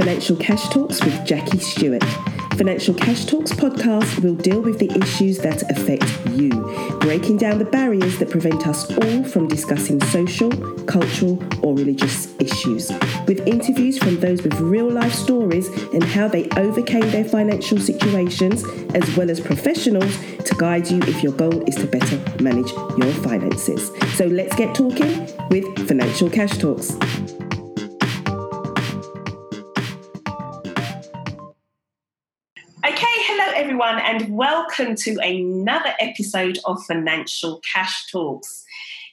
Financial Cash Talks with Jackie Stewart. Financial Cash Talks podcast will deal with the issues that affect you, breaking down the barriers that prevent us all from discussing social, cultural, or religious issues, with interviews from those with real life stories and how they overcame their financial situations, as well as professionals to guide you if your goal is to better manage your finances. So let's get talking with Financial Cash Talks. Everyone, and welcome to another episode of Financial Cash Talks.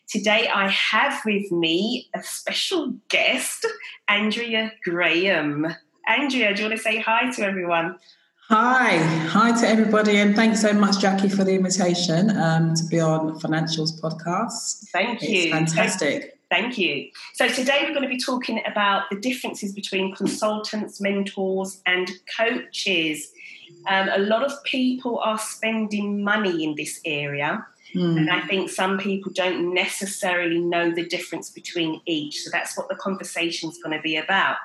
Today, I have with me a special guest, Andrea Graham. Andrea, do you want to say hi to everyone? Hi, hi to everybody, and thanks so much, Jackie, for the invitation um, to be on Financials podcast. Thank you. It's fantastic. Thank you. So, today we're going to be talking about the differences between consultants, mentors, and coaches. Um, a lot of people are spending money in this area. Mm. And I think some people don't necessarily know the difference between each. So that's what the conversation is going to be about.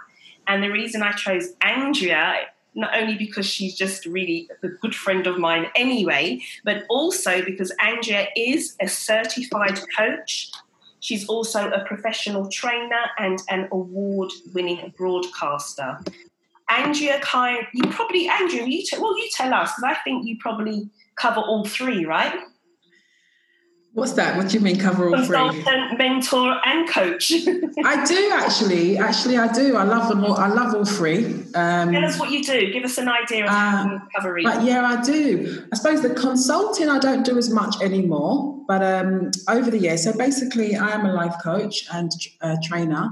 And the reason I chose Andrea, not only because she's just really a good friend of mine anyway, but also because Andrea is a certified coach. She's also a professional trainer and an award winning broadcaster. Andrea kind you probably Andrea, you t- well you tell us because I think you probably cover all three right What's that? What do you mean cover all Consultant, three? mentor, and coach. I do actually. Actually, I do. I love them all. I love all three. Um, Tell us what you do. Give us an idea of uh, how you cover each. But yeah, I do. I suppose the consulting I don't do as much anymore. But um, over the years, so basically, I am a life coach and uh, trainer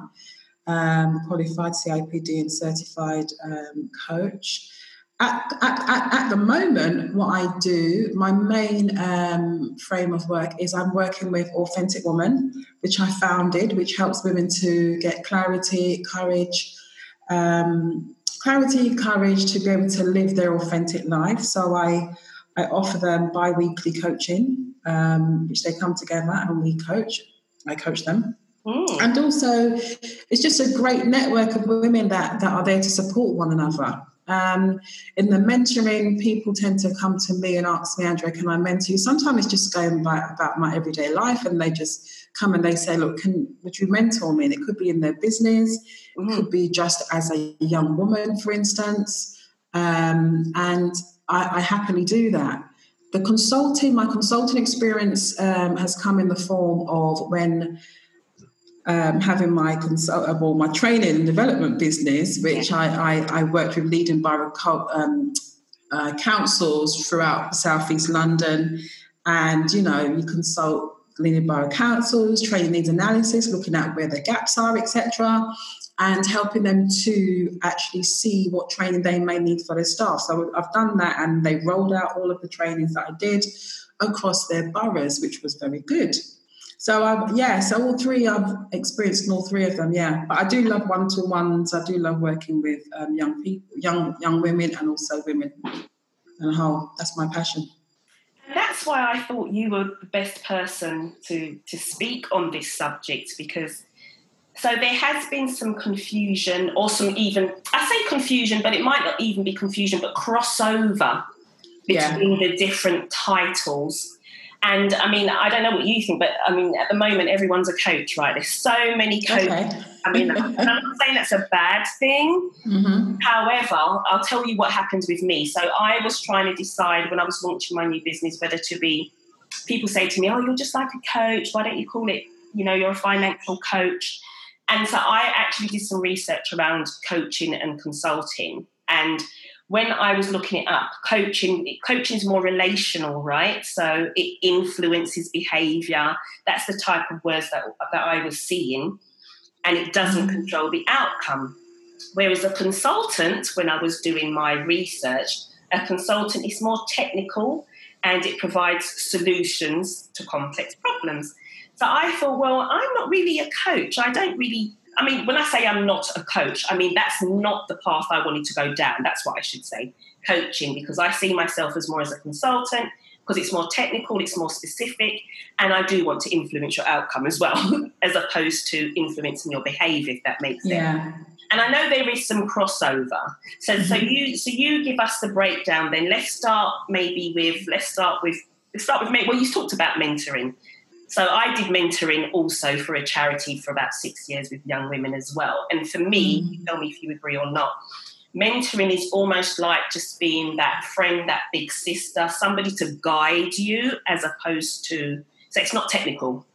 um, qualified CIPD and certified um, coach. At, at, at, at, the moment, what I do, my main um, frame of work is I'm working with Authentic Woman, which I founded, which helps women to get clarity, courage, um, clarity, courage to be able to live their authentic life. So I, I offer them bi weekly coaching, um, which they come together and we coach. I coach them. Mm. And also, it's just a great network of women that, that are there to support one another. Um, in the mentoring, people tend to come to me and ask me, Andrea, can I mentor you? Sometimes it's just going by, about my everyday life, and they just come and they say, Look, can would you mentor me? And it could be in their business, mm. it could be just as a young woman, for instance. Um, and I, I, happily do that. The consulting, my consulting experience um, has come in the form of when um, having my consult uh, well, my training and development business, which I, I, I worked with leading borough um, uh, councils throughout southeast London, and you know you consult leading borough councils, training needs analysis, looking at where the gaps are, etc., and helping them to actually see what training they may need for their staff. So I've done that, and they rolled out all of the trainings that I did across their boroughs, which was very good. So um, yeah, so all three I've experienced in all three of them. Yeah, but I do love one to ones. I do love working with um, young people, young young women, and also women. And how that's my passion. And that's why I thought you were the best person to to speak on this subject because. So there has been some confusion, or some even I say confusion, but it might not even be confusion, but crossover between yeah. the different titles and I mean, I don't know what you think, but I mean, at the moment, everyone's a coach, right? There's so many coaches. Okay. I mean, I'm not saying that's a bad thing. Mm-hmm. However, I'll tell you what happened with me. So I was trying to decide when I was launching my new business whether to be. People say to me, "Oh, you're just like a coach. Why don't you call it? You know, you're a financial coach." And so I actually did some research around coaching and consulting, and when I was looking it up, coaching coaching is more relational, right? So it influences behavior. That's the type of words that, that I was seeing, and it doesn't mm. control the outcome. Whereas a consultant, when I was doing my research, a consultant is more technical and it provides solutions to complex problems. So I thought, well, I'm not really a coach. I don't really I mean, when I say I'm not a coach, I mean that's not the path I wanted to go down. That's what I should say, coaching, because I see myself as more as a consultant because it's more technical, it's more specific, and I do want to influence your outcome as well, as opposed to influencing your behaviour, if that makes sense. Yeah. and I know there is some crossover. So, mm-hmm. so you, so you give us the breakdown. Then let's start maybe with let's start with let's start with. Well, you talked about mentoring. So I did mentoring also for a charity for about six years with young women as well. And for me, mm-hmm. tell me if you agree or not. Mentoring is almost like just being that friend, that big sister, somebody to guide you as opposed to, so it's not technical.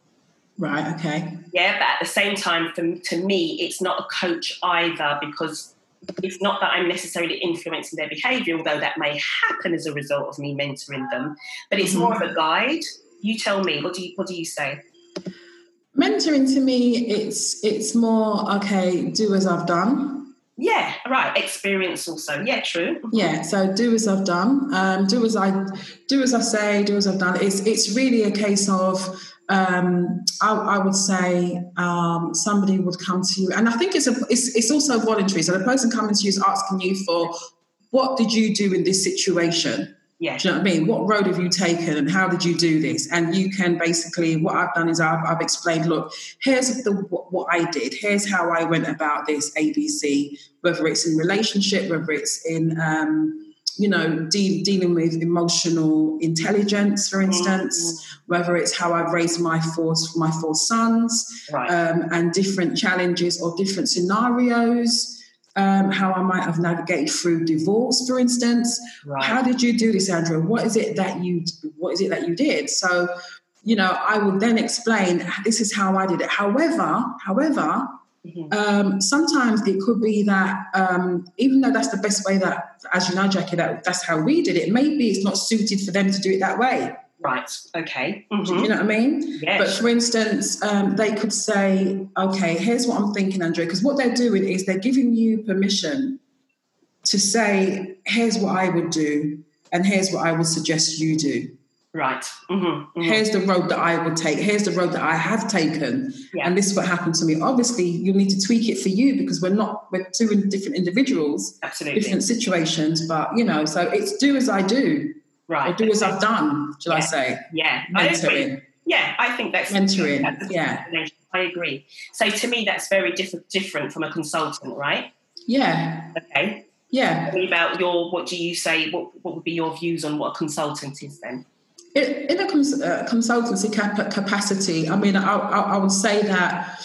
Right, okay. Yeah, but at the same time, for, to me, it's not a coach either because it's not that I'm necessarily influencing their behavior, although that may happen as a result of me mentoring them, but it's mm-hmm. more of a guide. You tell me, what do you, what do you say? Mentoring to me, it's it's more okay. Do as I've done. Yeah, right. Experience also. Yeah, true. Yeah. So do as I've done. Um, do as I do as I say. Do as I've done. It's it's really a case of um, I, I, would say um, somebody would come to you, and I think it's a it's, it's also voluntary. So the person coming to you is asking you for what did you do in this situation. Yeah. Do you know what I mean? What road have you taken and how did you do this? And you can basically, what I've done is I've, I've explained, look, here's the what, what, I did. Here's how I went about this ABC, whether it's in relationship, whether it's in, um, you know, de- dealing with emotional intelligence, for instance, mm-hmm. whether it's how I've raised my four, my four sons right. um, and different challenges or different scenarios um, how I might have navigated through divorce, for instance. Right. How did you do this, Andrea? What is it that you What is it that you did? So, you know, I would then explain this is how I did it. However, however. Mm-hmm. Um, sometimes it could be that um, even though that's the best way that, as you know, Jackie, that that's how we did it. Maybe it's not suited for them to do it that way. Right. Okay. Mm-hmm. Do you know what I mean? Yes. But for instance, um, they could say, okay, here's what I'm thinking, Andrea, because what they're doing is they're giving you permission to say, here's what I would do, and here's what I would suggest you do. Right. Mm-hmm. Mm-hmm. Here's the road that I would take. Here's the road that I have taken. Yeah. And this is what happened to me. Obviously, you'll need to tweak it for you because we're not, we're two different individuals, Absolutely. different situations. But, you know, so it's do as I do. Right. Or do as I've done, shall yeah. I say? Yeah. Mentoring. I yeah, I think that's mentoring. That's yeah. I agree. So to me, that's very different different from a consultant, right? Yeah. Okay. Yeah. About your, what do you say, what, what would be your views on what a consultant is then? In a uh, consultancy cap- capacity, I mean, I, I would say that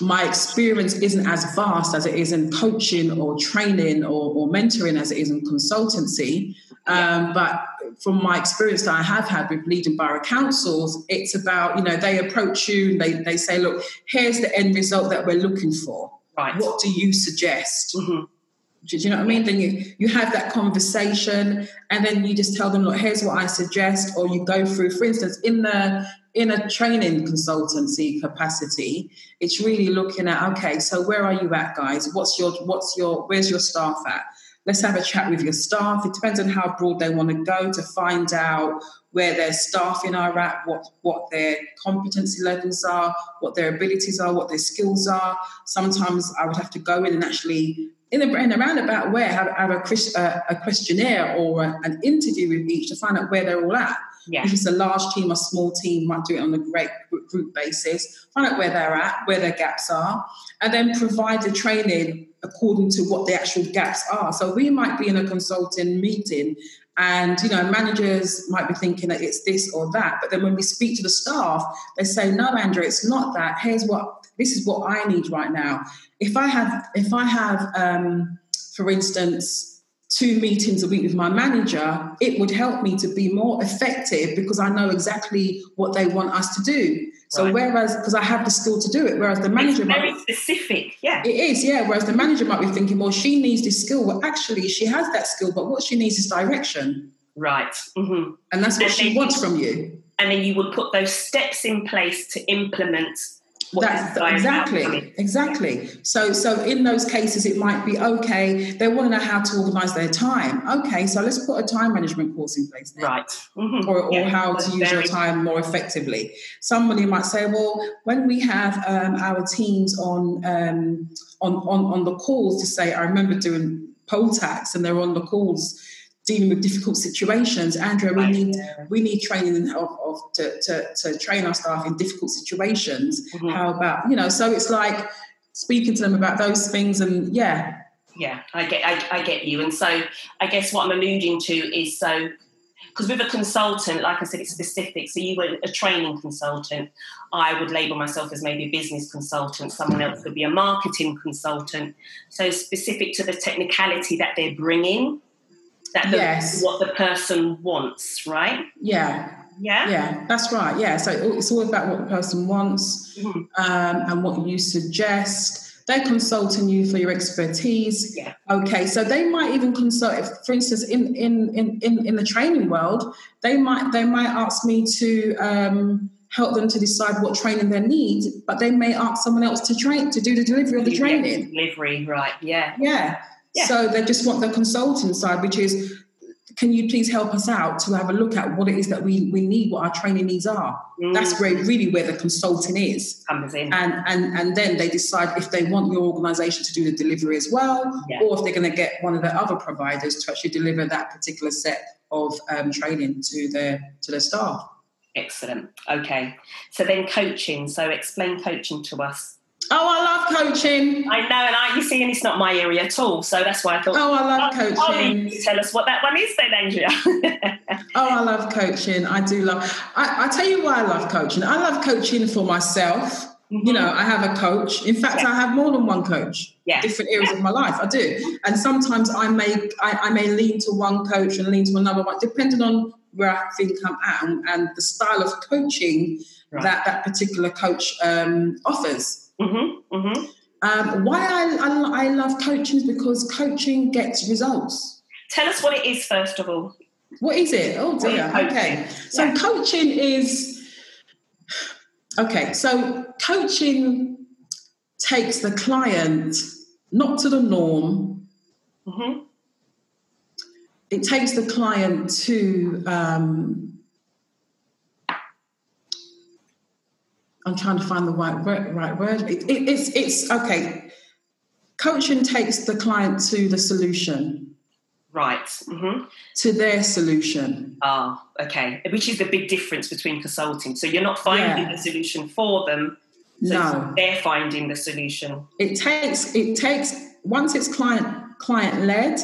my experience isn't as vast as it is in coaching or training or, or mentoring as it is in consultancy. Um, but from my experience that I have had with leading borough councils, it's about, you know, they approach you, they, they say, look, here's the end result that we're looking for. Right. What do you suggest? Mm-hmm. Do you know what I mean? Then you, you have that conversation and then you just tell them, look, here's what I suggest, or you go through, for instance, in the in a training consultancy capacity, it's really looking at, okay, so where are you at, guys? What's your what's your where's your staff at? Let's have a chat with your staff. It depends on how broad they want to go to find out where their staffing are at, what, what their competency levels are, what their abilities are, what their skills are. Sometimes I would have to go in and actually, in a, in a roundabout way, have, have a, uh, a, questionnaire or a, an interview with each to find out where they're all at. Yeah. If it's a large team or small team, might do it on a great group basis, find out where they're at, where their gaps are, and then provide the training according to what the actual gaps are. So we might be in a consulting meeting and you know managers might be thinking that it's this or that but then when we speak to the staff they say no andrea it's not that here's what this is what i need right now if i have if i have um, for instance two meetings a week with my manager, it would help me to be more effective because I know exactly what they want us to do. So right. whereas because I have the skill to do it, whereas the manager it's very might, specific, yeah, it is, yeah. Whereas the manager might be thinking, well, she needs this skill. Well, actually, she has that skill, but what she needs is direction. Right, mm-hmm. and that's what and she wants from you. And then you would put those steps in place to implement that's exactly, exactly. So, so in those cases, it might be okay. They want to know how to organise their time. Okay, so let's put a time management course in place, then. right? Mm-hmm. Or, or yeah, how to use your time more effectively. Somebody might say, well, when we have um, our teams on um, on on on the calls to say, I remember doing poll tax, and they're on the calls dealing with difficult situations. Andrea, we need we need training of, of to, to, to train our staff in difficult situations. Mm-hmm. How about you know? So it's like speaking to them about those things, and yeah, yeah, I get, I, I get you. And so, I guess what I'm alluding to is so because with a consultant, like I said, it's specific. So you were a training consultant. I would label myself as maybe a business consultant. Someone else could be a marketing consultant. So specific to the technicality that they're bringing, that the, Yes. what the person wants, right? yeah, Yeah. yeah, that's right. Yeah, so it's all about what the person wants Mhm. um, and what you suggest. They're consulting you for your expertise. Yeah. Okay, so they might even consult. If, for instance, in, in in in in the training world, they might they might ask me to um, help them to decide what training they need, but they may ask someone else to train to do the delivery of the Yeah, training. Delivery, right? Yeah. Yeah. Yeah. So they just want the consulting side, which is, can you please help us out to have a look at what it is that we, we need, what our training needs are. That's Mm, where really where the consulting is. comes in. And, and and then they decide if they want your organization to do the delivery as well, Yeah. or if they're going to get one of the other providers to actually deliver that particular set of um, training to their to their staff. Excellent. Okay. So then coaching. So explain coaching to us. Oh, I love coaching. I know, and I, you see, and it's not my area at all. So that's why I thought. Oh, I love leave coaching. tell us what that one is then, Andrea. Oh, I love coaching. I do love. I, I tell you why I love coaching. I love coaching for myself. You know, I have a coach. In fact, I have more than one coach. Yeah. Different areas of my life, I do. And sometimes I may I, I may lean to one coach and lean to another one, depending on where I think I'm at and, and the style of coaching Right. that that particular coach um, offers. Mm-hmm, mm-hmm. Um, why I, I, I love coaching is because coaching gets results. Tell us what it is first of all. What is it? Oh dear. Okay. So Yeah. coaching is okay. So coaching takes the client not to the norm. Mm-hmm. It takes the client to. Um, I'm trying to find the right word. Right word. It, it, it's it's okay. Coaching takes the client to the solution, Right. Mm-hmm. to their solution. Ah, okay. Which is the big difference between consulting. So you're not finding Yeah. the solution for them. So No. they're finding the solution. it takes it takes once it's client client led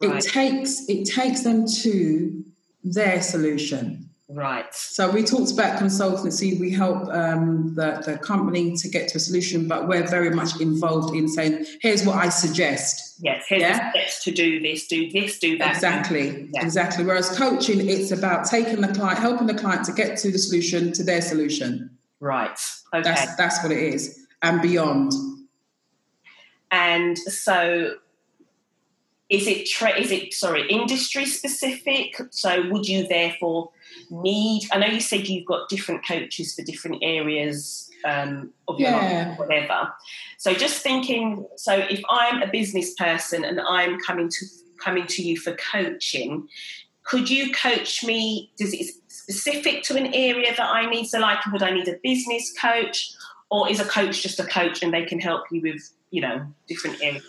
Right. it takes it takes them to their solution Right. so we talked about consultancy we help um, the, the company to get to a solution but we're very much involved in saying here's what i suggest Yes. Here's Yeah. the steps to do this, do this, do that. exactly Yeah. exactly whereas coaching it's about taking the client helping the client to get to the solution to their solution Right. Okay. that's that's what it is and beyond And so, is it tra- is it sorry industry specific? So would you therefore need? I know you said you've got different coaches for different areas um, of your Yeah. life, whatever. So just thinking. So if I'm a business person and I'm coming to coming to you for coaching, could you coach me? Does it specific to an area that I need? So like, would I need a business coach? Or is a coach just a coach and they can help you with, you know, different areas?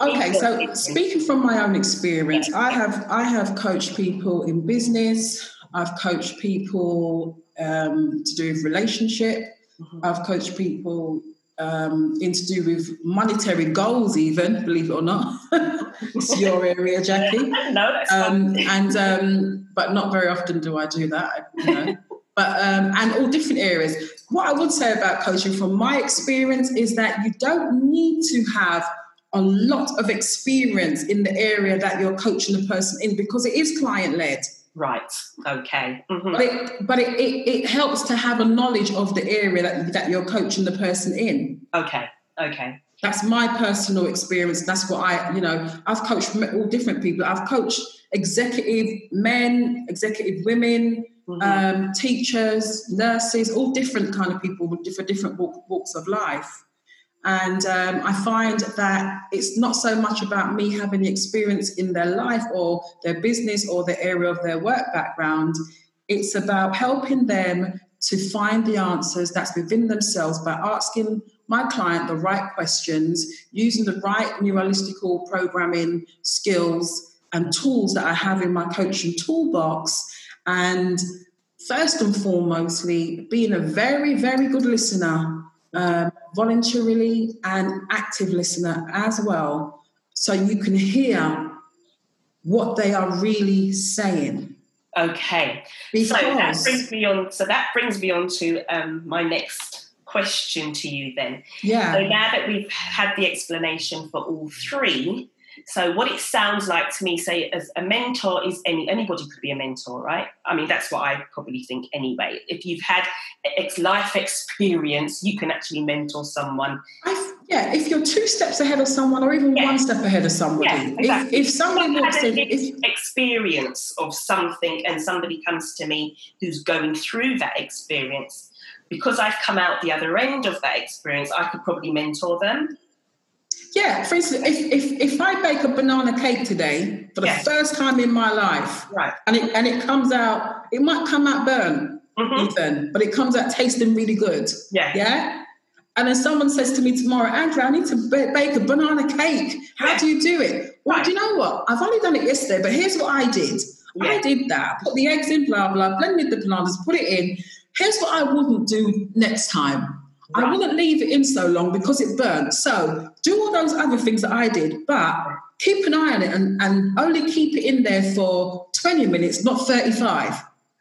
Okay, so speaking from my own experience, I have I have coached people in business. I've coached people um, to do with relationship. Mhm. I've coached people um, in to do with monetary goals, even believe it or not. it's your area, Jackie. no, Um, and um, but not very often do I do that. You know. But um, and all different areas. What I would say about coaching, from my experience, is that you don't need to have a lot of experience in the area that you're coaching the person in because it is client led. Right. Okay. Mhm. But it but it, it, it helps to have a knowledge of the area that, that you're coaching the person in. Okay. Okay. That's my personal experience. That's what I, you know, I've coached all different people. I've coached executive men, executive women, Mhm. um, teachers, nurses, all different kind of people with different different walk, walks of life. And um, I find that it's not so much about me having experience in their life or their business or the area of their work background. It's about helping them to find the answers that's within themselves by asking my client the right questions, using the right neuralistical programming skills and tools that I have in my coaching toolbox. And first and foremostly, being a very, very good listener, um, voluntarily and active listener as well, so you can hear what they are really saying. Okay. Because so that brings me on. So that brings me on to um, my next question to you. Then, yeah. So now that we've had the explanation for all three, so what it sounds like to me, say as a mentor is any anybody could be a mentor, right? I mean, that's what I probably think anyway. If you've had ex life experience, you can actually mentor someone. I, yeah, if you're two steps ahead of someone, or even yeah. one step ahead of somebody. Yeah, exactly. If, if somebody walks in, if, experience of something, and somebody comes to me who's going through that experience, because I've come out the other end of that experience, I could probably mentor them yeah, for instance, if, if, if I bake a banana cake today for the yes. first time in my life, right, and it and it comes out, it might come out burnt, mm-hmm. Ethan, but it comes out tasting really good. Yeah, yeah. And then someone says to me tomorrow, Andrea, I need to bake a banana cake. How yeah. do you do it? Well, right. do you know what? I've only done it yesterday, but here's what I did. Yeah. I did that. Put the eggs in, blah blah, blended the bananas, put it in. Here's what I wouldn't do next time. Right. I wouldn't leave it in so long because it burnt. So do all those other things that I did, but keep an eye on it and, and only keep it in there for 20 minutes, not 35.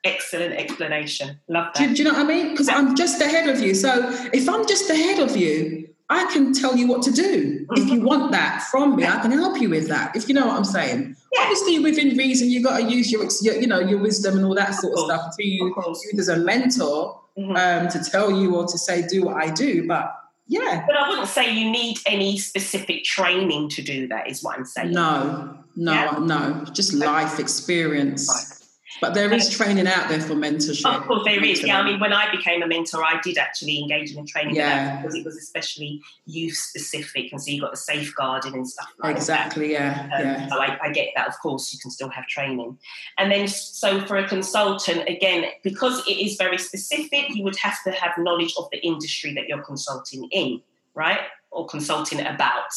Excellent explanation. Love that. Do, do you know what I mean? Because I'm just ahead of you. So if I'm just ahead of you, I can tell you what to do. Mm-hmm. If you want that from me, I can help you with that. If you know what I'm saying. Yeah. Obviously, within reason, you got to use your, your, you know, your wisdom and all that sort of, of stuff to you, you as a mentor mm-hmm. um, to tell you or to say do what I do. But yeah, but I wouldn't say you need any specific training to do that. Is what I'm saying. No, no, yeah. no, just life experience. But there is training out there for mentorship. Of course, there is. Yeah, I mean, when I became a mentor, I did actually engage in a training yeah. because it was especially youth specific, and so you got the safeguarding and stuff like exactly, that. Exactly. Yeah, um, yeah. So I, I, get that. Of course, you can still have training, and then so for a consultant, again, because it is very specific, you would have to have knowledge of the industry that you're consulting in, right, or consulting about.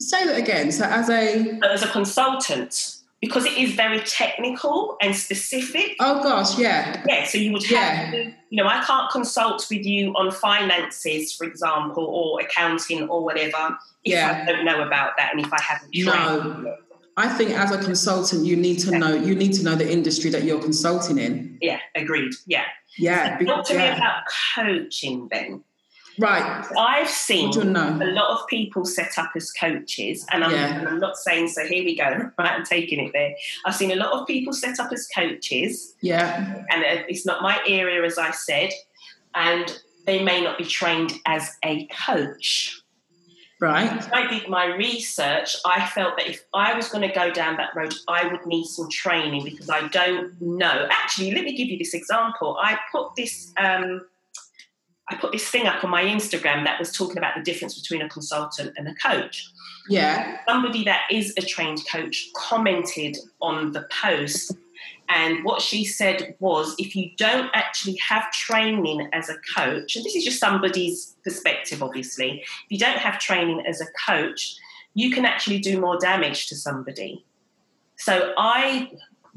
Say that again. So, as a as a consultant because it is very technical and specific. Oh gosh, yeah. Yeah, so you would have yeah. to, you know, I can't consult with you on finances, for example, or accounting or whatever if yeah. I don't know about that and if I haven't trained. No. I think as a consultant, you need to yeah. know you need to know the industry that you're consulting in. Yeah, agreed. Yeah. Yeah. So talk to yeah. me about coaching then. Right. I've seen a lot of people set up as coaches, and I'm, yeah. and I'm, not saying so. Here we go. Right, I'm taking it there. I've seen a lot of people set up as coaches. Yeah. And it's not my area, as I said, and they may not be trained as a coach. Right. When I did my research, I felt that if I was going to go down that road, I would need some training because I don't know. Actually, let me give you this example. I put this. Um, I put this thing up on my Instagram that was talking about the difference between a consultant and a coach. Yeah. Somebody that is a trained coach commented on the post. And what she said was if you don't actually have training as a coach, and this is just somebody's perspective, obviously, if you don't have training as a coach, you can actually do more damage to somebody. So I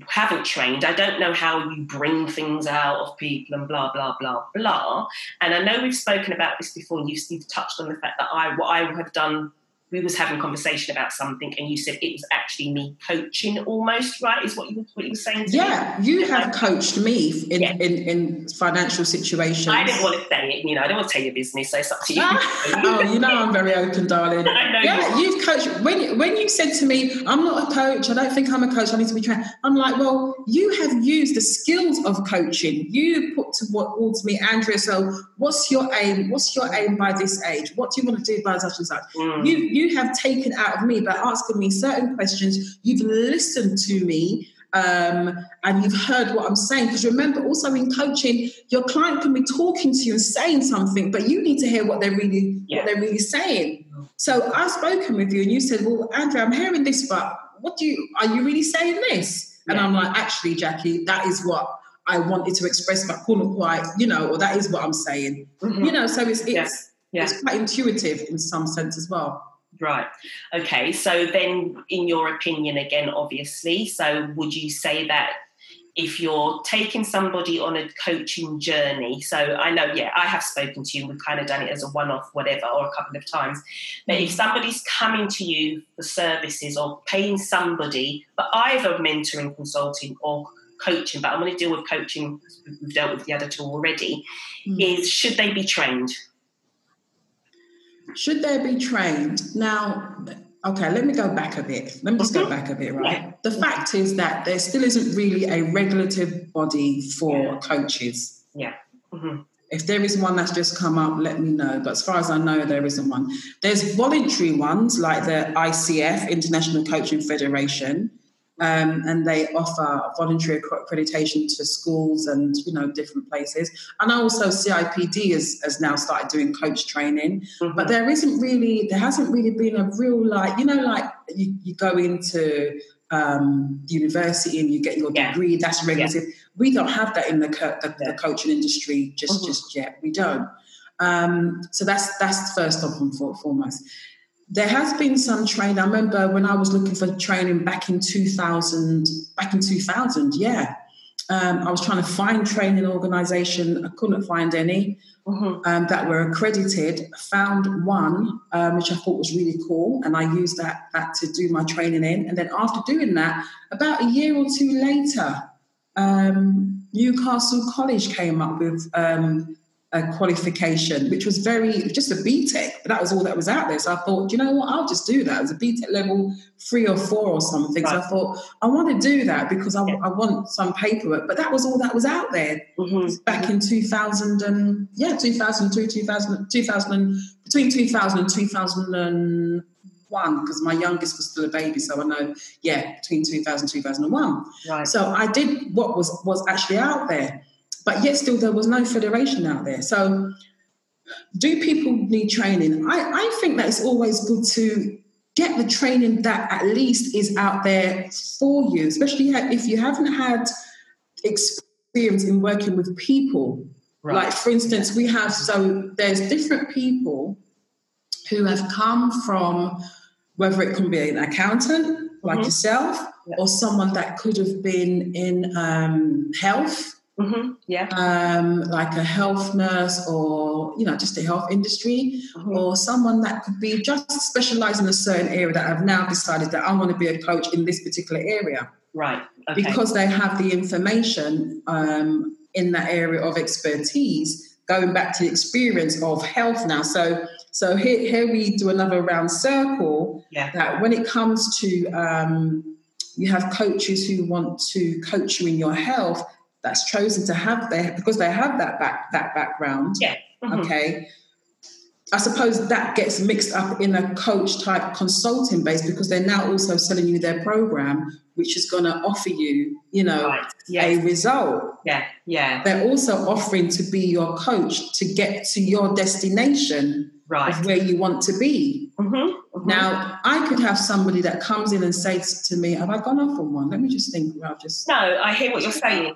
haven't trained. I don't know how you bring things out of people and blah blah blah blah. And I know we've spoken about this before, and you've, you've touched on the fact that I what I have done we was having a conversation about something and you said it was actually me coaching almost right is what you, what you were saying yeah me? Yeah, you have coached me in, yeah. in, in financial situations I didn't want to say it you know I don't want to tell your business so it's up to you oh you know I'm very open darling yeah you. you've coached when, when you said to me I'm not a coach I don't think I'm a coach I need to be trained I'm like well you have used the skills of coaching you put to what towards me Andrea so what's your aim what's your aim by this age what do you want to do by such and such mm. you you have taken out of me by asking me certain questions. You've listened to me um, and you've heard what I'm saying. Because remember, also in coaching, your client can be talking to you and saying something, but you need to hear what they're really yeah. what they're really saying. So I've spoken with you, and you said, "Well, Andrea, I'm hearing this, but what do you are you really saying this?" And. I'm like, "Actually, Jackie, that is what." I wanted to express, but couldn't quite, you know, or that is what I'm saying, mm-hmm. you know. So it's it's, yeah. Yeah. it's quite intuitive in some sense as well. Right. Okay. So then, in your opinion, again, obviously, so would you say that if you're taking somebody on a coaching journey, so I know, yeah, I have spoken to you, we've kind of done it as a one off, whatever, or a couple of times. But if somebody's coming to you for services or paying somebody for either mentoring, consulting, or coaching, but I'm going to deal with coaching, we've dealt with the other two already, mm. is should they be trained? Should they be trained? Now, Okay, let me go back a bit. Let me just go mm-hmm. back a bit, right? The fact is that there still isn't really a regulative body for yeah. coaches. Yeah. Mm-hmm. If there is one that's just come up, let me know. But as far as I know, there isn't one. There's voluntary ones like the ICF, International Coaching Federation, um, and they offer voluntary accreditation to schools and you know different places. And also CIPD has, has now started doing coach training, mm-hmm. but there isn't really there hasn't really been a real like you know like you, you go into um, university and you get your yeah. degree that's regulative. Yeah. We don't have that in the, co- the, yeah. the coaching industry just mm-hmm. just yet. We don't. Um, so that's that's first and foremost there has been some training. I remember when I was looking for training back in 2000, back in 2000, yeah. Um, I was trying to find training organisation. I couldn't find any mm-hmm. um, that were accredited. Found one um, which I thought was really cool, and I used that that to do my training in. And then after doing that, about a year or two later, um, Newcastle College came up with um, a qualification, which was very just a BTEC, but that was all that was out there. So I thought, you know what, I'll just do that. It was a BTEC level three or four or something. Right. So I thought, I want to do that because I, yeah. I, want some paperwork. But that was all that was out there mm-hmm. back in 2000 and yeah, 2002, 2000, 2000 between 2000 and 2001 because my youngest was still a baby. So I know, yeah, between 2000 and 2001. Right. So I did what was was actually out there. But yet still there was no federation out there. So do people need training? I, I think that it's always good to get the training that at least is out there for you, especially if you haven't had experience in working with people. Right. Like, for instance, we have so there's different people who have come from whether it can be an accountant like mm-hmm. yourself yeah. or someone that could have been in um, health Mm-hmm. Yeah. Um, like a health nurse or, you know, just a health industry mm-hmm. or someone that could be just specialized in a certain area that I've now decided that I want to be a coach in this particular area. Right. Okay. Because they have the information um, in that area of expertise, going back to the experience of health now. So, so here, here we do another round circle yeah. that when it comes to, um, you have coaches who want to coach you in your health that's chosen to have their because they have that back that background. Yeah. Mm-hmm. Okay. I suppose that gets mixed up in a coach type consulting base because they're now also selling you their program, which is going to offer you, you know, right. yes. a result. Yeah, yeah. They're also offering to be your coach to get to your destination right. of where you want to be. Mm-hmm. Mm-hmm. Now, I could have somebody that comes in and says to me, "Have I gone off on one?" Let me just think. Well, just no. I hear what you're saying.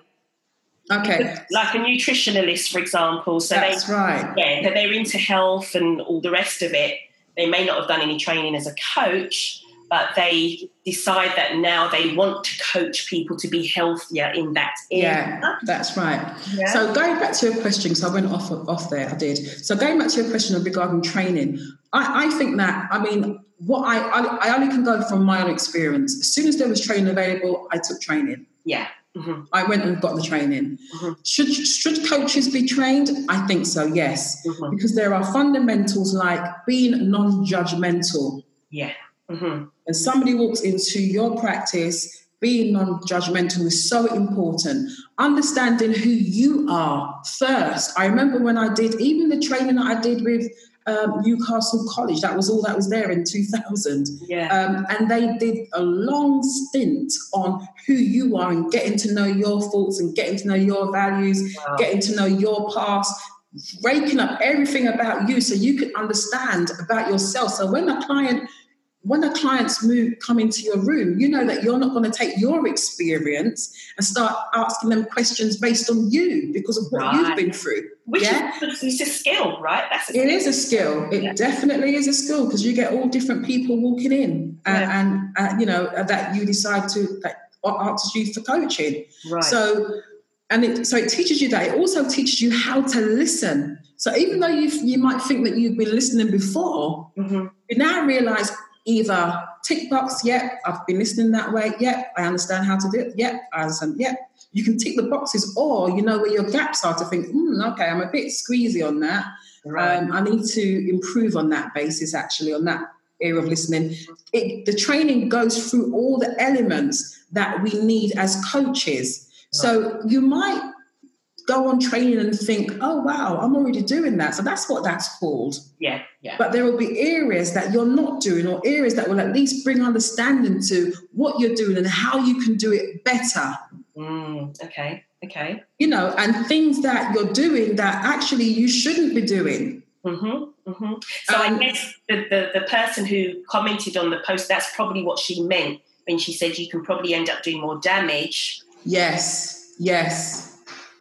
Okay. Like a nutritionalist, for example. So That's they, right. Yeah, they're into health and all the rest of it. They may not have done any training as a coach, but they decide that now they want to coach people to be healthier in that area. Yeah, that's right. Yeah. So going back to your question, because I went off off there, I did. So going back to your question regarding training, I, I think that I mean what I, I I only can go from my own experience. As soon as there was training available, I took training. Yeah. Mm-hmm. I went and got the training. Mm-hmm. Should should coaches be trained? I think so. Yes, mm-hmm. because there are fundamentals like being non-judgmental. Yeah. Mm-hmm. And somebody walks into your practice, being non-judgmental is so important. Understanding who you are first. I remember when I did even the training that I did with um, Newcastle College. That was all that was there in 2000. Yeah. Um, and they did a long stint on who you are and getting to know your thoughts and getting to know your values, wow. getting to know your past, raking up everything about you so you can understand about yourself. So when a client when a clients move come into your room, you know that you're not going to take your experience and start asking them questions based on you because of what right. you've been through. Which yeah? is, a skill, right? That's a skill. It is a skill. It yeah. definitely is a skill because you get all different people walking in, and, yeah. and uh, you know that you decide to that asks you for coaching. Right. So, and it, so it teaches you that. It also teaches you how to listen. So even though you you might think that you've been listening before, Mhm. you now realize either tick box, yep, I've been listening that way, yep, I understand how to do it, yep, I understand, yep. You can tick the boxes, or you know where your gaps are to think, hmm, okay, I'm a bit squeezy on that. Right. Um, I need to improve on that basis, actually, on that area of listening. It, the training goes through all the elements that we need as coaches. So you might go on training and think, oh, wow, I'm already doing that. So that's what that's called. yeah. Yeah. But there will be areas that you're not doing, or areas that will at least bring understanding to what you're doing and how you can do it better. Mm, okay. Okay. You know, and things that you're doing that actually you shouldn't be doing. Mm-hmm, mm-hmm. So Um, I guess the, the, the person who commented on the post, that's probably what she meant when she said you can probably end up doing more damage. Yes, yes.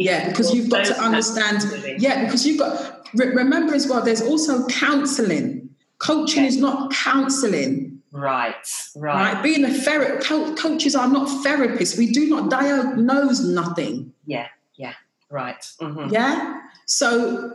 Yeah, because you've got to understand. Yeah, because you've got, re- remember as well, there's also counseling. Coaching is not counseling, Right. Right. right? Being a therapist, co- coaches are not therapists. We do not diagnose nothing. Yeah. Yeah. Right. hmm Yeah. So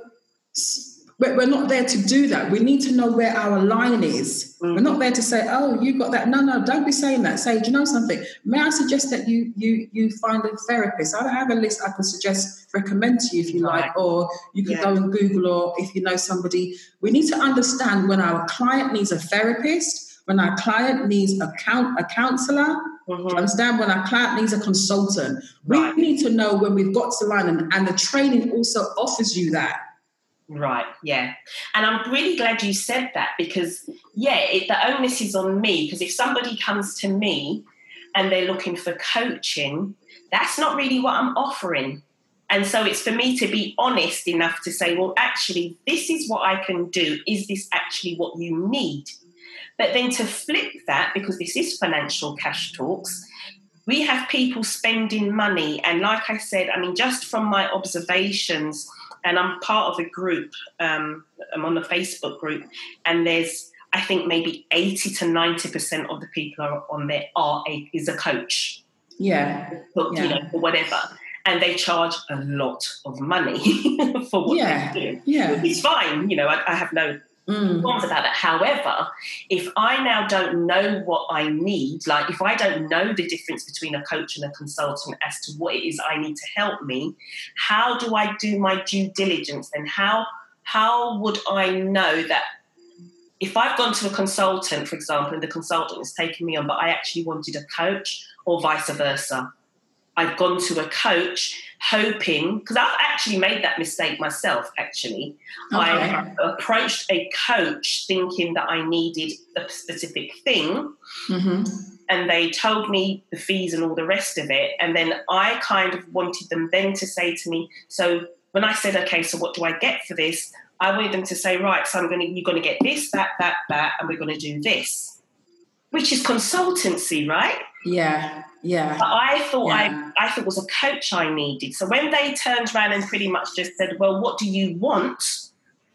we're not there to do that. We need to know where our line is. We're not there to say, "Oh, you got that." No, no, don't be saying that. Say, "Do you know something? May I suggest that you you you find a therapist? I have a list I could suggest, recommend to you if you Right. like, or you can Yeah. go and Google, or if you know somebody. We need to understand when our client needs a therapist, when our client needs a count a counselor. Do you hmm understand when our client needs a consultant? Right. We need to know when we've got to line, and, and the training also offers you that. Right, yeah. And I'm really glad you said that because, yeah, it, the onus is on me. Because if somebody comes to me and they're looking for coaching, that's not really what I'm offering. And so it's for me to be honest enough to say, well, actually, this is what I can do. Is this actually what you need? But then to flip that, because this is financial cash talks, we have people spending money. And like I said, I mean, just from my observations, and I'm part of a group, um, I'm on a Facebook group, and there's, I think, maybe 80 to 90% of the people are on there are a, is a coach, Yeah, you Yeah. know, for whatever. And they charge a lot of money for what Yeah. they do. yeah. It's fine, you know, I, I have no Mm. about that. However, if I now don't know what I need, like if I don't know the difference between a coach and a consultant as to what it is I need to help me, how do I do my due diligence? Then how how would I know that if I've gone to a consultant, for example, and the consultant has taken me on, but I actually wanted a coach, or vice versa? I've gone to a coach hoping because I've actually made that mistake myself. Actually, Okay. I approached a coach thinking that I needed a specific thing, hmm and they told me the fees and all the rest of it. And then I kind of wanted them then to say to me, so when I said, okay, so what do I get for this? I wanted them to say, right, so I'm going to, you're going to get this, that, that, that, and we're going to do this, which is consultancy, right? Yeah, yeah. But I thought Yeah. I, I thought it was a coach I needed. So when they turned around and pretty much just said, well, what do you want?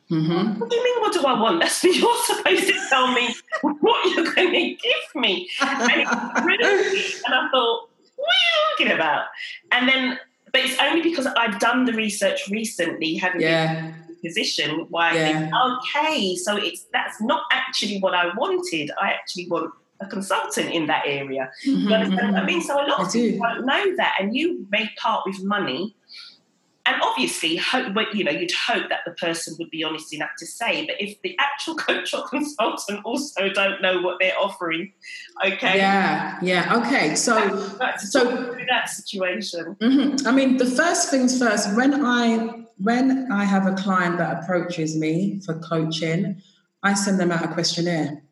hmm What do you mean, what do I want? That's what you're supposed to tell me what you're going to give me. And, and I thought, what are you talking about? And then, but it's only because I've done the research recently, having been Yeah, in a position where I think, okay, so it's that's not actually what I wanted. I actually want a consultant in that area. Mhm, You understand what I mhm. mean? So a lot I of do. people don't know that, and you may part with money. And obviously, hope, you know, you'd hope that the person would be honest enough to say. But if the actual coach or consultant also don't know what they're offering, okay, Yeah, yeah. Okay, so that's so- that situation. mhm. I mean, the first things first. When I when I have a client that approaches me for coaching, I send them out a questionnaire,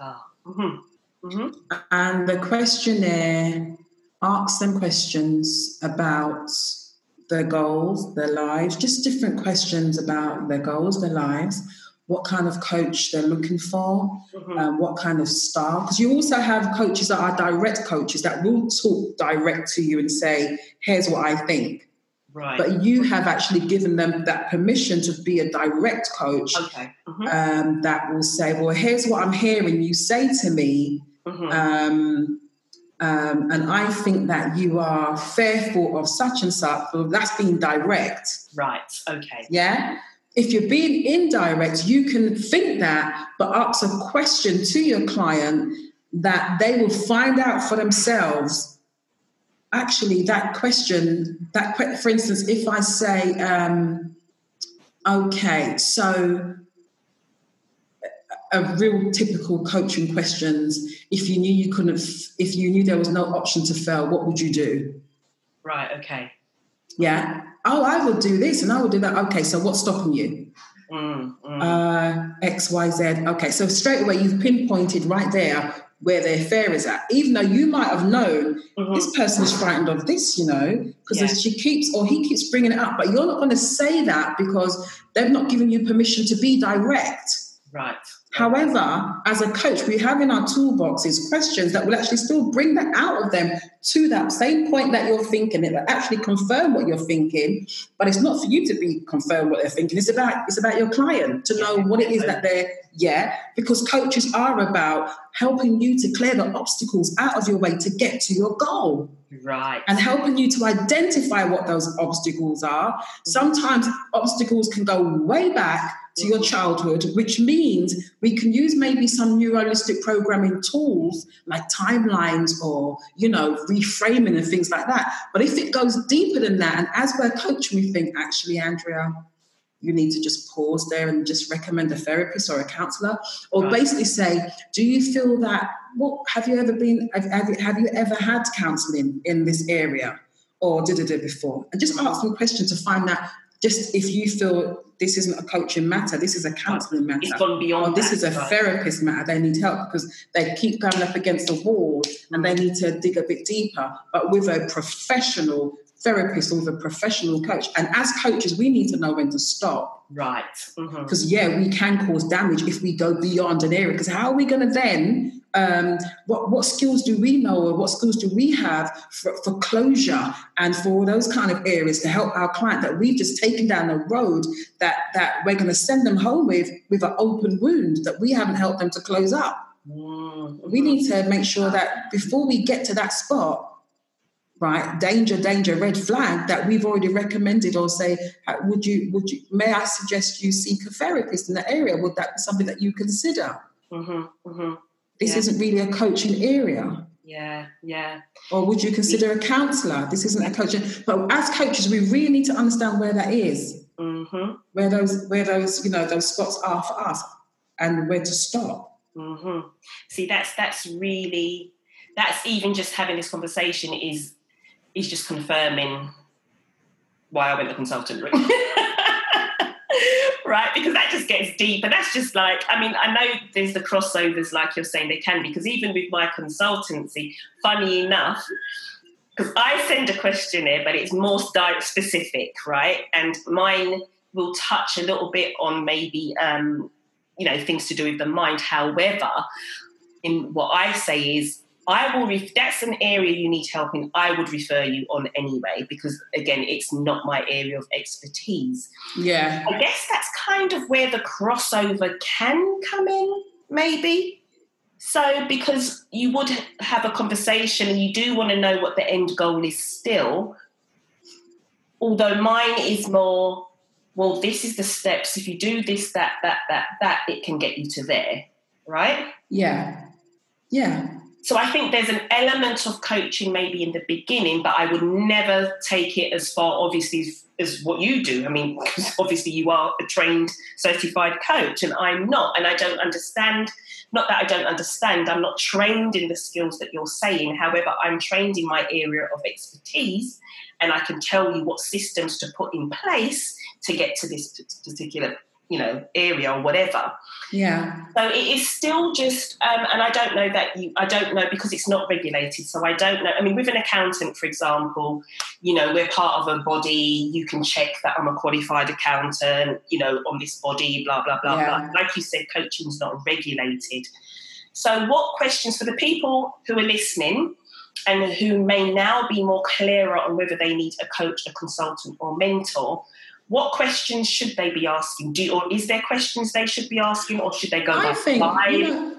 Ah, hmm hmm and the questionnaire asks them questions about their goals, their lives, just different questions about their goals, their lives, what kind of coach they're looking for, hmm um, what kind of style. Because you also have coaches that are direct coaches that will talk direct to you and say, here's what I think. Right. But you have actually given them that permission to be a direct coach okay. hmm um, that will say, well, here's what I'm hearing you say to me. Hmm Um, um, and I think that you are fearful of such and such, well, that's being direct. Right, okay. Yeah? If you're being indirect, you can think that, but ask a question to your client that they will find out for themselves. Actually, that question, that for instance, if I say, um, okay, so a real typical coaching questions. If you knew you couldn't, if you knew there was no option to fail, what would you do? Right. Okay. Yeah. Oh, I would do this and I would do that. Okay. So what's stopping you? Mm, mm. Uh, X, Y, Z. Okay. So straight away, you've pinpointed right there where their fear is at, even though you might have known mm-hmm. this person is frightened of this, you know, because yeah. she keeps or he keeps bringing it up, but you're not going to say that because they've not given you permission to be direct. Right. However, as a coach, we have in our toolboxes questions that will actually still bring that out of them to that same point that you're thinking. It will actually confirm what you're thinking, but it's not for you to be confirm what they're thinking. It's about it's about your client to know what it is that they're yeah. Because coaches are about helping you to clear the obstacles out of your way to get to your goal. Right. And helping you to identify what those obstacles are. Sometimes obstacles can go way back to your childhood, which means we can use maybe some neuro-linguistic programming tools like timelines or, you know, reframing and things like that. But if it goes deeper than that, and as we're coaching, we think, actually, Andrea, you need to just pause there and just recommend a therapist or a counselor, or right. basically say, do you feel that? What have you ever been? Have, have, you, have you ever had counselling in this area, or did it before? And just ask them questions to find out just if you feel this isn't a coaching matter, this is a counselling matter. It's gone beyond. This is a right? therapist matter. They need help because they keep going up against the wall and they need to dig a bit deeper, but with a professional therapist or with a professional coach. And as coaches, we need to know when to stop. Right. Because, mm-hmm. yeah, we can cause damage if we go beyond an area. Because how are we going to then um, what, what skills do we know or what skills do we have for, for, closure and for those kind of areas to help our client that we've just taken down the road that, that we're going to send them home with with an open wound that we haven't helped them to close up. Mm-hmm. We need to make sure that before we get to that spot, right danger danger red flag that we've already recommended or say would you would you may i suggest you seek a therapist in that area would that be something that you consider mm-hmm, mm-hmm this yeah. isn't really a coaching area. Yeah, yeah. Or would you consider a counsellor? This isn't a coaching. But as coaches, we really need to understand where that is, mm-hmm. where those where those you know those spots are for us, and where to stop. Mm-hmm. See, that's that's really that's even just having this conversation is is just confirming why I went the consultant route. right? Because that just gets deep. And that's just like, I mean, I know there's the crossovers, like you're saying, they can, because even with my consultancy, funny enough, because I send a questionnaire, but it's more specific, right? And mine will touch a little bit on maybe, um, you know, things to do with the mind. However, in what I say is I will, if that's an area you need help in, I would refer you on anyway, because again, it's not my area of expertise. Yeah. I guess that's kind of where the crossover can come in, maybe. So, because you would have a conversation and you do want to know what the end goal is still, although mine is more, well, this is the steps. If you do this, that, that, that, that, it can get you to there, right? Yeah. Yeah. So I think there's an element of coaching maybe in the beginning, but I would never take it as far, obviously, as, as what you do. I mean, obviously, you are a trained, certified coach, and I'm not. And I don't understand, not that I don't understand, I'm not trained in the skills that you're saying. However, I'm trained in my area of expertise, and I can tell you what systems to put in place to get to this particular you know area or whatever. Yeah. So it is still just um, and i don't know that you i don't know because it's not regulated so i don't know. I mean with an accountant for example you know we're part of a body you can check that i'm a qualified accountant you know on this body blah blah blah yeah. blah like you said coaching's not regulated. So what questions for the people who are listening and who may now be more clearer on whether they need a coach a consultant or mentor what questions should they be asking? Do or is there questions they should be asking, or should they go I think, you know?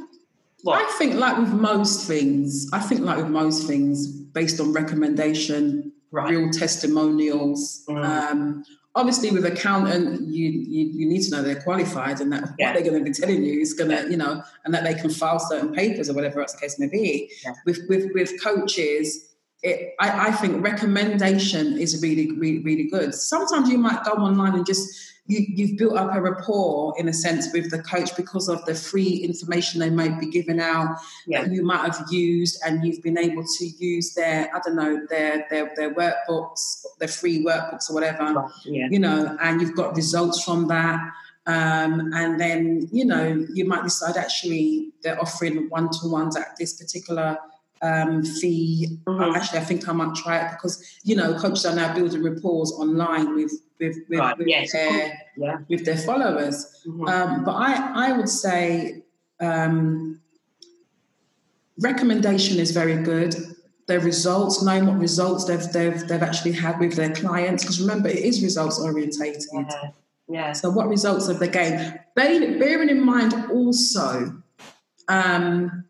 I think, like with most things, I think, like with most things, based on recommendation, Right. real testimonials. Mm. Um, obviously, with accountant, you, you you need to know they're qualified and that Yeah. what they're going to be telling you is going to, you know, and that they can file certain papers or whatever else the case may be. Yeah. With with with coaches. It, I, I think recommendation is really, really, really good. Sometimes you might go online and just you, you've built up a rapport in a sense with the coach because of the free information they might be giving out Yeah. that you might have used and you've been able to use their I don't know their their their workbooks their free workbooks or whatever Yeah. you know and you've got results from that um, and then you know you might decide actually they're offering one-to-ones at this particular um, fee Mhm. actually I think I might try it because you know coaches are now building rapport online with with with, Right, with yes, their Yeah. with their followers Mhm. um, but I, I would say um, recommendation is very good. Their results, knowing what results they've, they've, they've actually had with their clients, because remember, it is results orientated. Yeah. Yeah. So, what results have they gained? Bearing, bearing in mind also, um,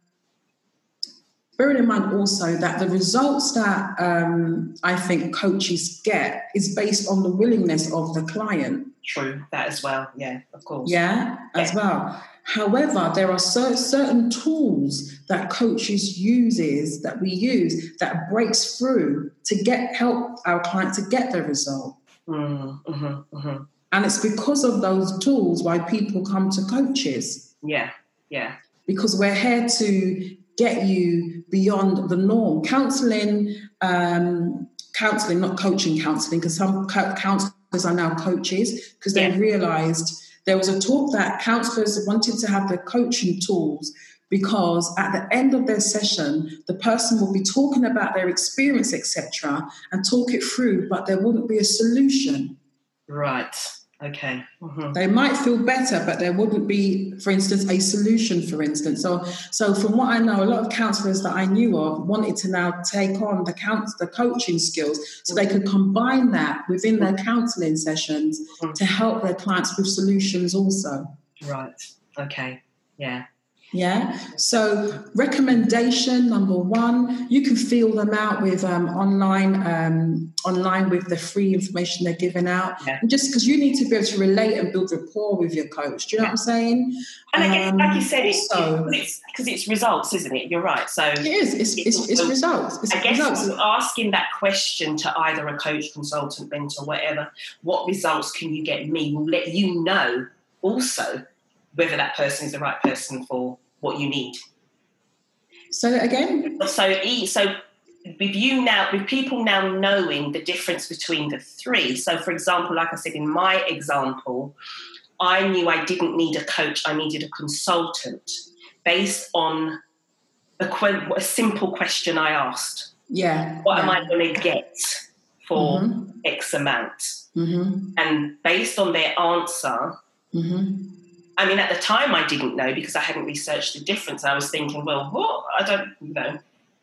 bearing in mind also that the results that um, I think coaches get is based on the willingness of the client. True. That as well. Yeah. Of course. Yeah, as well. However, there are cer- certain tools that coaches uses that we use that breaks through to get help our client to get the result. Mm, hmm hmm And it's because of those tools why people come to coaches Yeah. Yeah. because we're here to get you beyond the norm. Counseling, um, counseling, not coaching counseling, because some counselors are now coaches because they Yeah. realized there was a talk that counselors wanted to have the coaching tools because at the end of their session, the person will be talking about their experience, etc., and talk it through, but there wouldn't be a solution. Right. Okay. hmm They might feel better, but there wouldn't be, for instance, a solution. For instance, so so from what I know, a lot of counsellors that I knew of wanted to now take on the couns the coaching skills, so they could combine that within their counselling sessions to help their clients with solutions also. Right. Okay. Yeah. Yeah. So recommendation number one, you can feel them out with um, online, um, online with the free information they're giving out. Yeah. Just because you need to be able to relate and build rapport with your coach. Do you know what I'm saying? And I guess, Um, like you said, it's also- it's because it's results, isn't it? You're right. So It is. It's, it's, it's results. It's I guess results. asking that question to either a coach, consultant, mentor, whatever, what results can you get me will let you know also whether that person is the right person for what you need. So again. So, e- so with you now, with people now knowing the difference between the three. So, for example, like I said in my example, I knew I didn't need a coach; I needed a consultant based on a, que- a simple question I asked. Yeah. What yeah. am I going to get for Mhm. X amount? Mhm. And based on their answer, Mhm. I mean, at the time I didn't know because I hadn't researched the difference. I was thinking, well, what? I don't, you know,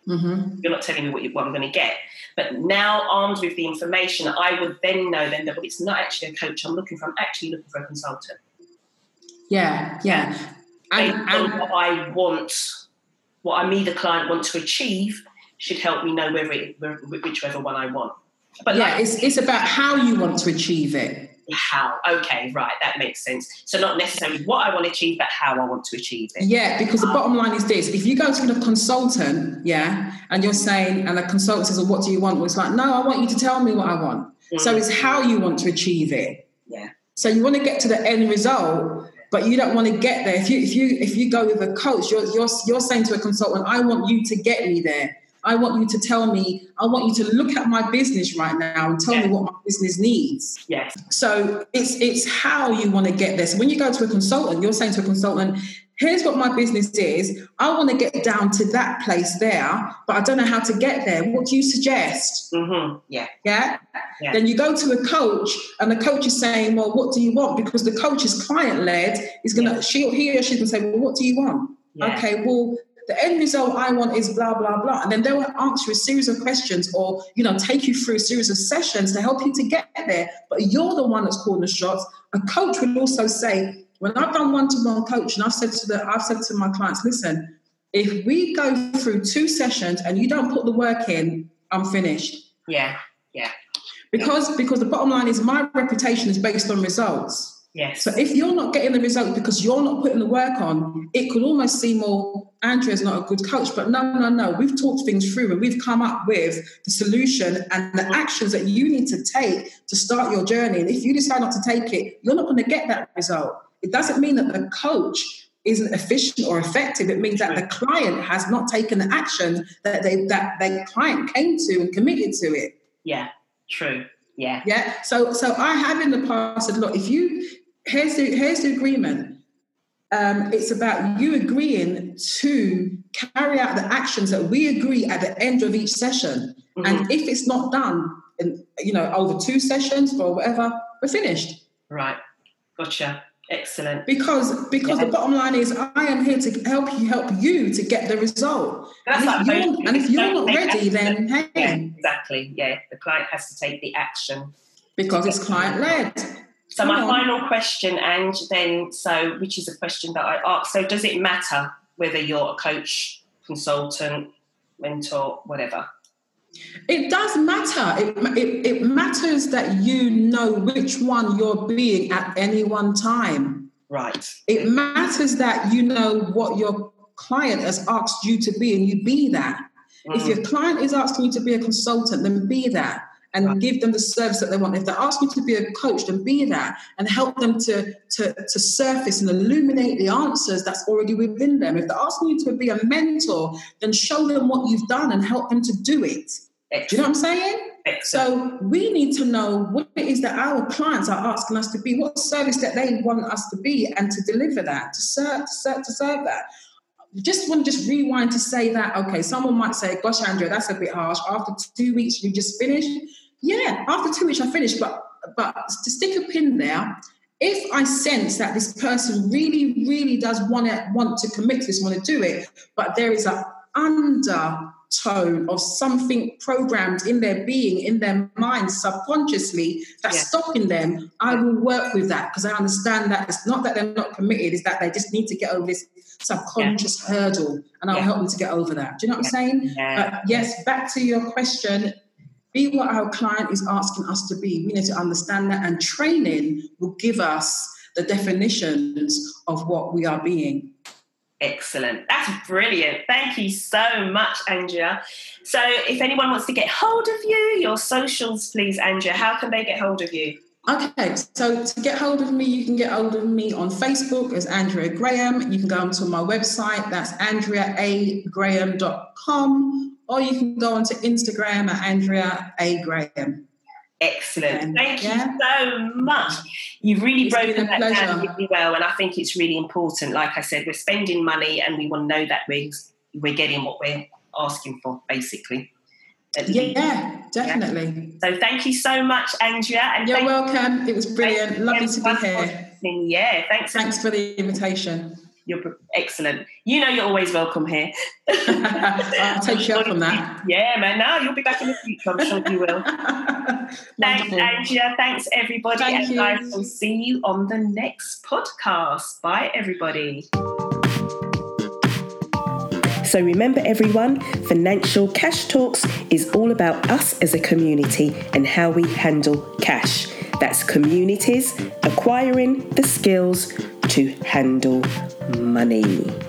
Mhm. you're not telling me what, you, what I'm going to get. But now, armed with the information, I would then know then that well, it's not actually a coach I'm looking for. I'm actually looking for a consultant. Yeah. Yeah. And, and what I want, what I, me, the client, want to achieve, should help me know whether it, whichever one I want. But yeah, like, it's it's about how you want to achieve it. How? Okay, right, that makes sense. So not necessarily what I want to achieve, but how I want to achieve it. Yeah, because the bottom line is this: if you go to the consultant, yeah, and you're saying, and the consultant says, well, "What do you want?" Well, it's like, no, I want you to tell me what I want. Mm. So it's how you want to achieve it. Yeah. So you want to get to the end result, but you don't want to get there. If you if you if you go with a coach, you're you're you're saying to a consultant, "I want you to get me there. I want you to tell me. I want you to look at my business right now and tell Yeah. me what my business needs." yes, So it's it's how you want to get there. So when you go to a consultant, you're saying to a consultant, here's what my business is. I want to get down to that place there, but I don't know how to get there. What do you suggest? hmm yeah, Yeah? Yeah. Then you go to a coach and the coach is saying, Well, what do you want? Because the coach is client led, is gonna she he or she's gonna say, Well, what do you want? yeah. Okay, well, the end result I want is blah, blah, blah. And then they will answer a series of questions or, you know, take you through a series of sessions to help you to get there. But you're the one that's calling the shots. A coach will also say, when I've done one-to-one coaching, I've said to the I've said to my clients, listen, if we go through two sessions and you don't put the work in, I'm finished. Yeah, yeah. Because because the bottom line is my reputation is based on results. Yes. So if you're not getting the result because you're not putting the work on, it could almost seem more Andrea's not a good coach. But no, no, no. We've talked things through and we've come up with the solution and the actions that you need to take to start your journey. And if you decide not to take it, you're not going to get that result. It doesn't mean that the coach isn't efficient or effective. It means that the client has not taken the action that they that their client came to and committed to it. Yeah, true. Yeah. Yeah. So so I have in the past said, look, if you here's the here's the agreement. Um, it's about you agreeing to carry out the actions that we agree at the end of each session. Mm-hmm. And if it's not done, in, you know, over two sessions or whatever, we're finished. Right. Gotcha. Excellent. Because because yeah. the bottom line is I am here to help you help you to get the result. and, if you're, and if you're, not ready, then hey. Yeah, exactly. Yeah. The client has to take the action. Because it's client led. So my final question, and then so which is a question that I ask. So does it matter whether you're a coach, consultant, mentor, whatever? It does matter. It, it, it matters that you know which one you're being at any one time. Right. It matters that you know what your client has asked you to be and you be that. Mm. If your client is asking you to be a consultant, then be that and right. give them the service that they want. If they're asking you to be a coach, then be that and help them to, to, to surface and illuminate the answers that's already within them. If they're asking you to be a mentor, then show them what you've done and help them to do it. Excellent. Do you know what I'm saying? Excellent. So we need to know what it is that our clients are asking us to be, what service that they want us to be, and to deliver that, to serve, to serve, to serve that just want to just rewind to say that okay someone might say gosh andrea that's a bit harsh. After two weeks you just finished? Yeah after two weeks i finished but but to stick a pin there if i sense that this person really really does want to want to commit to this want to do it but there is a under tone of something programmed in their being, in their mind, subconsciously, that's yeah. stopping them, I will work with that because I understand that it's not that they're not committed, it's that they just need to get over this subconscious yeah. hurdle and I'll yeah. help them to get over that. Do you know what I'm saying? But yes, back to your question. Be what our client is asking us to be. We need to understand that, and training will give us the definitions of what we are being. Excellent. That's brilliant. Thank you so much, Andrea. So, if anyone wants to get hold of you, your socials, please, Andrea, how can they get hold of you? Okay, so to get hold of me, you can get hold of me on Facebook as Andrea Graham. You can go onto my website, that's andreaagraham.com, or you can go onto Instagram at Andrea A. Graham. Excellent. Thank yeah. you so much. You've really it's broken that pleasure. down really well, and I think it's really important. Like I said, we're spending money, and we want to know that we're we're getting what we're asking for, basically. Yeah, definitely. Yeah. So thank you so much, Andrea. And You're welcome. It was brilliant. Lovely to be here. Yeah, thanks. Thanks for the invitation. You're excellent. You know you're always welcome here. I'll take you up on that. Yeah, man. Now you'll be back in the future. I'm sure you will. Thanks, Andrea. Thanks, everybody. Thank and you. I will see you on the next podcast. Bye, everybody. So remember, everyone, Financial Cash Talks is all about us as a community and how we handle cash. That's communities acquiring the skills to handle money.